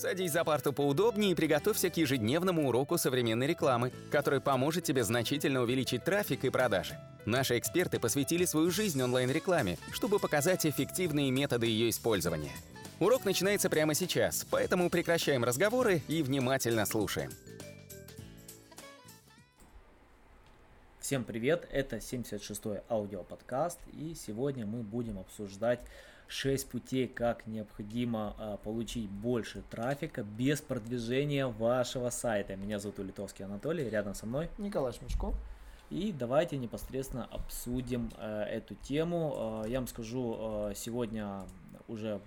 Садись за парту поудобнее и приготовься к ежедневному уроку современной рекламы, который поможет тебе значительно увеличить трафик и продажи. Наши эксперты посвятили свою жизнь онлайн-рекламе, чтобы показать эффективные методы ее использования. Урок начинается прямо сейчас, поэтому прекращаем разговоры и внимательно слушаем. Всем привет, это 76-й аудиоподкаст, и сегодня мы будем обсуждать 6 путей, как необходимо а, получить больше трафика без продвижения вашего сайта. Меня зовут Улитовский Анатолий, рядом со мной Николай Шмичко. И давайте непосредственно обсудим э, эту тему. Э, я вам скажу, э, сегодня уже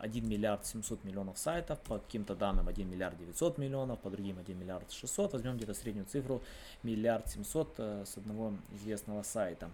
1 миллиард 700 миллионов сайтов, по каким-то данным 1 миллиард 900 миллионов, по другим 1 миллиард 600, возьмем где-то среднюю цифру миллиард 700 с одного известного сайта.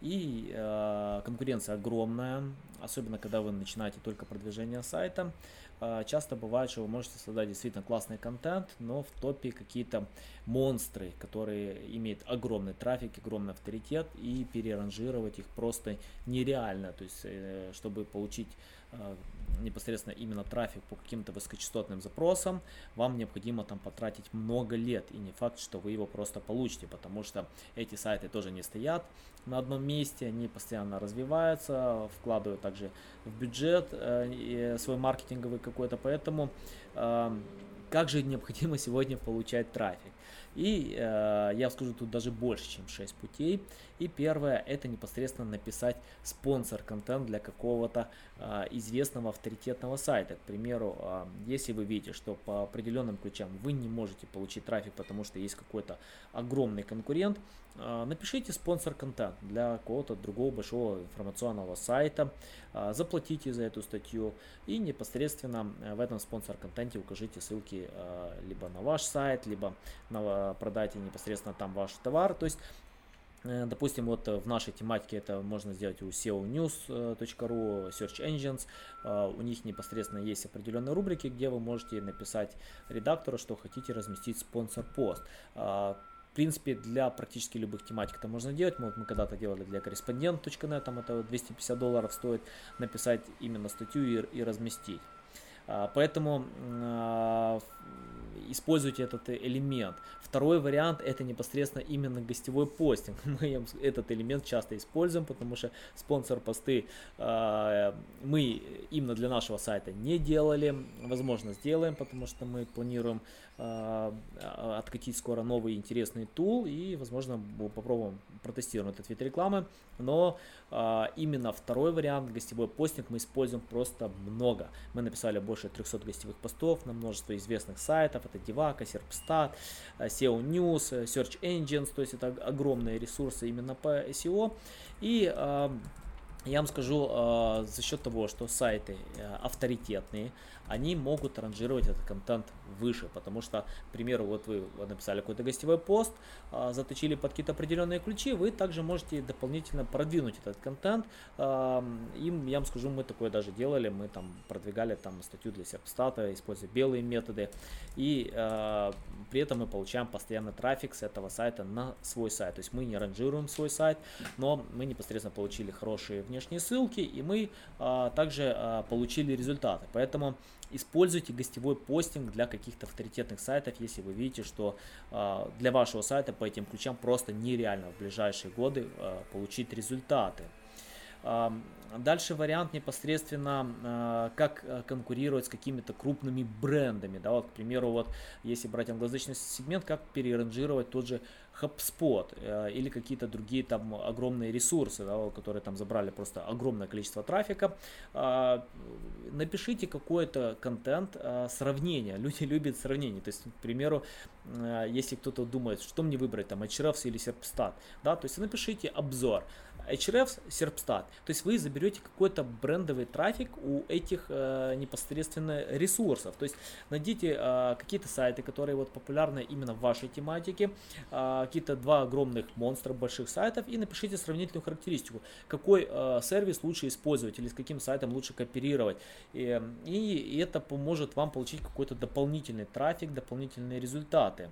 И э, конкуренция огромная, особенно когда вы начинаете только продвижение сайта. Э, часто бывает, что вы можете создать действительно классный контент, но в топе какие-то монстры, которые имеют огромный трафик, огромный авторитет, и переранжировать их просто нереально. То есть, э, чтобы получить э, непосредственно именно трафик по каким-то высокочастотным запросам, вам необходимо там потратить много лет, и не факт, что вы его просто получите, потому что эти сайты тоже не стоят на одном месте, они постоянно развиваются, вкладывают также в бюджет э, свой маркетинговый какой-то, поэтому э, как же необходимо сегодня получать трафик. И э, я скажу тут даже больше, чем 6 путей. И первое, это непосредственно написать спонсор-контент для какого-то э, известного авторитетного сайта. К примеру, э, если вы видите, что по определенным ключам вы не можете получить трафик, потому что есть какой-то огромный конкурент, э, напишите спонсор-контент для какого-то другого большого информационного сайта, э, заплатите за эту статью и непосредственно в этом спонсор-контенте укажите ссылки э, либо на ваш сайт, либо на продайте непосредственно там ваш товар. То есть э, Допустим, вот в нашей тематике это можно сделать у SEOnews.ru, Search Engines. Э, у них непосредственно есть определенные рубрики, где вы можете написать редактору, что хотите разместить спонсор-пост. Э, в принципе, для практически любых тематик это можно делать. Мы, мы когда-то делали для корреспондент.нет, там это 250 долларов стоит написать именно статью и, и разместить. Поэтому используйте этот элемент. Второй вариант это непосредственно именно гостевой постинг. Мы этот элемент часто используем, потому что спонсор посты э, мы именно для нашего сайта не делали. Возможно сделаем, потому что мы планируем э, откатить скоро новый интересный тул и возможно попробуем протестируем этот вид рекламы. Но э, именно второй вариант гостевой постинг мы используем просто много. Мы написали больше 300 гостевых постов на множество известных сайтов это Divac, Serpstat, э, SEO News, э, Search Engines, то есть это огромные ресурсы именно по SEO. И я вам скажу, э, за счет того, что сайты э, авторитетные, они могут ранжировать этот контент выше, потому что, к примеру, вот вы написали какой-то гостевой пост, э, заточили под какие-то определенные ключи, вы также можете дополнительно продвинуть этот контент. Э, им, я вам скажу, мы такое даже делали, мы там продвигали там статью для серпстата, используя белые методы, и э, при этом мы получаем постоянно трафик с этого сайта на свой сайт, то есть мы не ранжируем свой сайт, но мы непосредственно получили хорошие внешние ссылки, и мы а, также а, получили результаты. Поэтому используйте гостевой постинг для каких-то авторитетных сайтов, если вы видите, что а, для вашего сайта по этим ключам просто нереально в ближайшие годы а, получить результаты. Дальше вариант непосредственно, а, как э, конкурировать с какими-то крупными брендами. Да, вот, к примеру, вот, если брать англоязычный сегмент, как переранжировать тот же HubSpot э, или какие-то другие там огромные ресурсы, да, которые там забрали просто огромное количество трафика. А, напишите какой-то контент, а, сравнение. Люди любят сравнение. То есть, к примеру, э, если кто-то думает, что мне выбрать, там, Ahrefs или Serpstat, да, то есть напишите обзор. Ahrefs, Serpstat. То есть вы заберете какой-то брендовый трафик у этих э, непосредственно ресурсов. То есть найдите э, какие-то сайты, которые вот популярны именно в вашей тематике, э, какие-то два огромных монстра больших сайтов и напишите сравнительную характеристику, какой э, сервис лучше использовать или с каким сайтом лучше кооперировать. И, и это поможет вам получить какой-то дополнительный трафик, дополнительные результаты.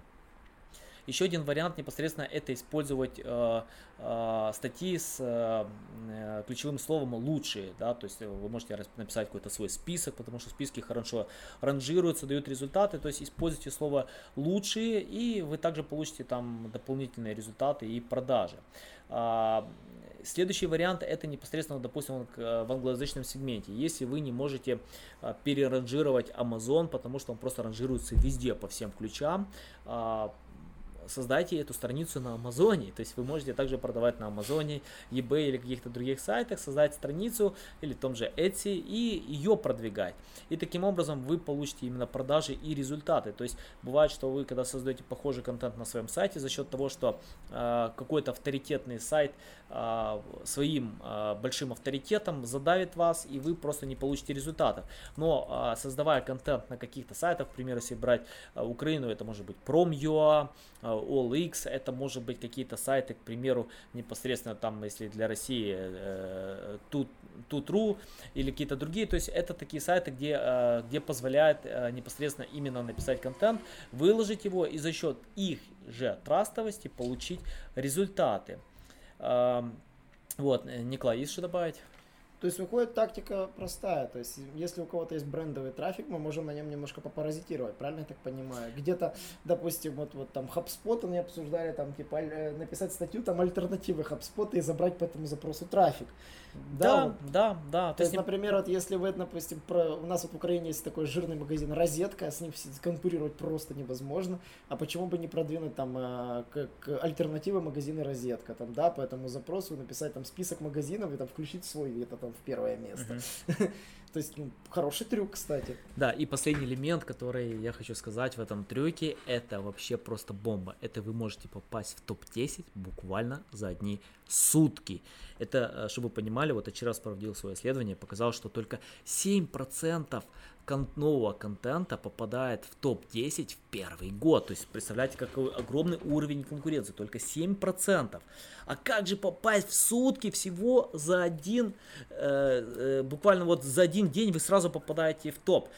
Еще один вариант непосредственно это использовать э, э, статьи с э, ключевым словом лучшие, да, то есть вы можете написать какой-то свой список, потому что списки хорошо ранжируются, дают результаты, то есть используйте слово лучшие и вы также получите там дополнительные результаты и продажи. А, Следующий вариант это непосредственно, допустим, в англоязычном сегменте. Если вы не можете а, переранжировать Amazon, потому что он просто ранжируется везде по всем ключам, а, создайте эту страницу на Амазоне. То есть вы можете также продавать на Амазоне, eBay или каких-то других сайтах, создать страницу или в том же Etsy и ее продвигать. И таким образом вы получите именно продажи и результаты. То есть бывает, что вы когда создаете похожий контент на своем сайте за счет того, что э, какой-то авторитетный сайт э, своим э, большим авторитетом задавит вас и вы просто не получите результатов. Но э, создавая контент на каких-то сайтах, к примеру, если брать э, Украину, это может быть Prom.ua, OLX, это может быть какие-то сайты, к примеру, непосредственно там, если для России э, Тут.ру или какие-то другие, то есть это такие сайты, где, э, где позволяет э, непосредственно именно написать контент, выложить его и за счет их же трастовости получить результаты. Вот, Николай, есть что добавить? То есть выходит тактика простая. То есть если у кого-то есть брендовый трафик, мы можем на нем немножко попаразитировать, правильно я так понимаю? Где-то, допустим, вот, вот там HubSpot они обсуждали, там типа э, написать статью, там альтернативы HubSpot и забрать по этому запросу трафик. Да, да, вот. да. да. То, То есть, не... например, вот если вы, допустим, про... у нас вот в Украине есть такой жирный магазин «Розетка», с ним конкурировать просто невозможно, а почему бы не продвинуть там э, как альтернативы магазины «Розетка», там, да, по этому запросу написать там список магазинов и там включить свой где-то там в первое место. То есть, ну, хороший трюк, кстати. Да, и последний элемент, который я хочу сказать в этом трюке, это вообще просто бомба. Это вы можете попасть в топ-10 буквально за одни сутки. Это, э, чтобы вы понимали, вот я вчера проводил свое исследование, показал, что только 7% нового контента попадает в топ-10 в первый год. То есть, представляете, какой огромный уровень конкуренции, только 7%. А как же попасть в сутки всего за один, э, э, буквально вот за один день вы сразу попадаете в топ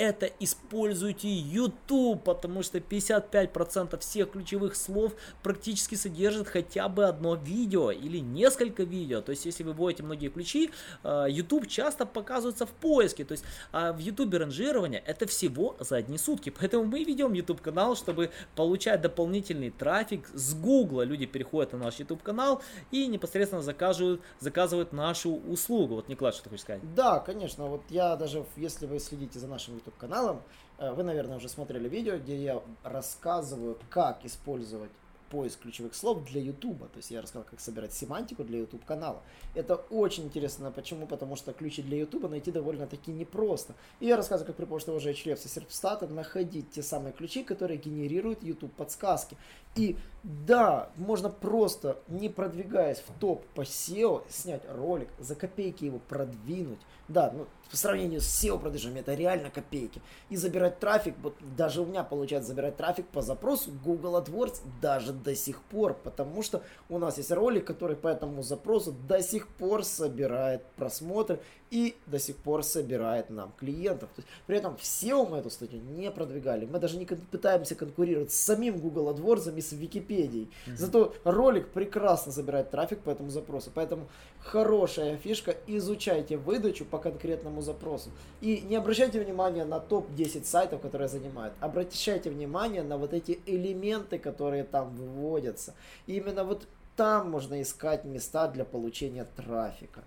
это используйте YouTube, потому что 55% всех ключевых слов практически содержит хотя бы одно видео или несколько видео. То есть, если вы вводите многие ключи, э, YouTube часто показывается в поиске. То есть, а в YouTube ранжирование это всего за одни сутки. Поэтому мы ведем YouTube канал, чтобы получать дополнительный трафик с Google. Люди переходят на наш YouTube канал и непосредственно заказывают, заказывают нашу услугу. Вот, Николай, что ты хочешь сказать? Да, конечно. Вот я даже, если вы следите за нашим YouTube каналом. Э, вы, наверное, уже смотрели видео, где я рассказываю, как использовать поиск ключевых слов для YouTube. То есть я рассказал, как собирать семантику для YouTube канала. Это очень интересно. Почему? Потому что ключи для YouTube найти довольно-таки непросто. И я рассказываю, как при помощи того же HREFS и Серпстата находить те самые ключи, которые генерируют YouTube подсказки. И да, можно просто, не продвигаясь в топ по SEO, снять ролик, за копейки его продвинуть. Да, ну, по сравнению с SEO продвижением это реально копейки. И забирать трафик, вот даже у меня получается забирать трафик по запросу Google AdWords даже до сих пор, потому что у нас есть ролик, который по этому запросу до сих пор собирает просмотры и до сих пор собирает нам клиентов. То есть, при этом в SEO мы эту статью не продвигали. Мы даже не пытаемся конкурировать с самим Google AdWords и с Википедией. Mm-hmm. Зато ролик прекрасно забирает трафик по этому запросу. Поэтому хорошая фишка. Изучайте выдачу по конкретному запросу. И не обращайте внимания на топ-10 сайтов, которые занимают. Обращайте внимание на вот эти элементы, которые там выводятся. И именно вот там можно искать места для получения трафика.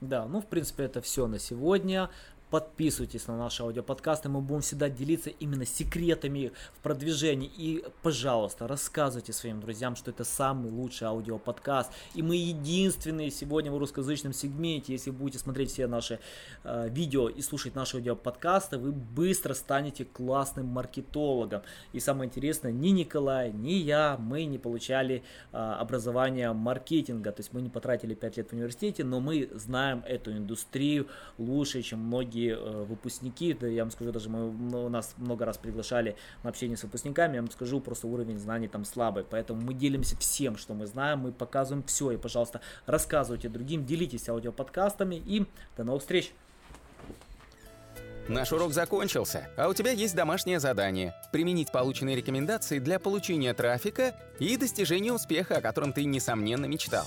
Да, ну в принципе это все на сегодня. Подписывайтесь на наши аудиоподкасты, мы будем всегда делиться именно секретами в продвижении. И, пожалуйста, рассказывайте своим друзьям, что это самый лучший аудиоподкаст. И мы единственные сегодня в русскоязычном сегменте. Если будете смотреть все наши э, видео и слушать наши аудиоподкасты, вы быстро станете классным маркетологом. И самое интересное, ни Николай, ни я, мы не получали э, образование маркетинга. То есть мы не потратили 5 лет в университете, но мы знаем эту индустрию лучше, чем многие многие э, выпускники, да, я вам скажу, даже мы, ну, нас много раз приглашали на общение с выпускниками, я вам скажу, просто уровень знаний там слабый, поэтому мы делимся всем, что мы знаем, мы показываем все, и, пожалуйста, рассказывайте другим, делитесь аудиоподкастами, и до новых встреч! Наш урок закончился, а у тебя есть домашнее задание – применить полученные рекомендации для получения трафика и достижения успеха, о котором ты, несомненно, мечтал.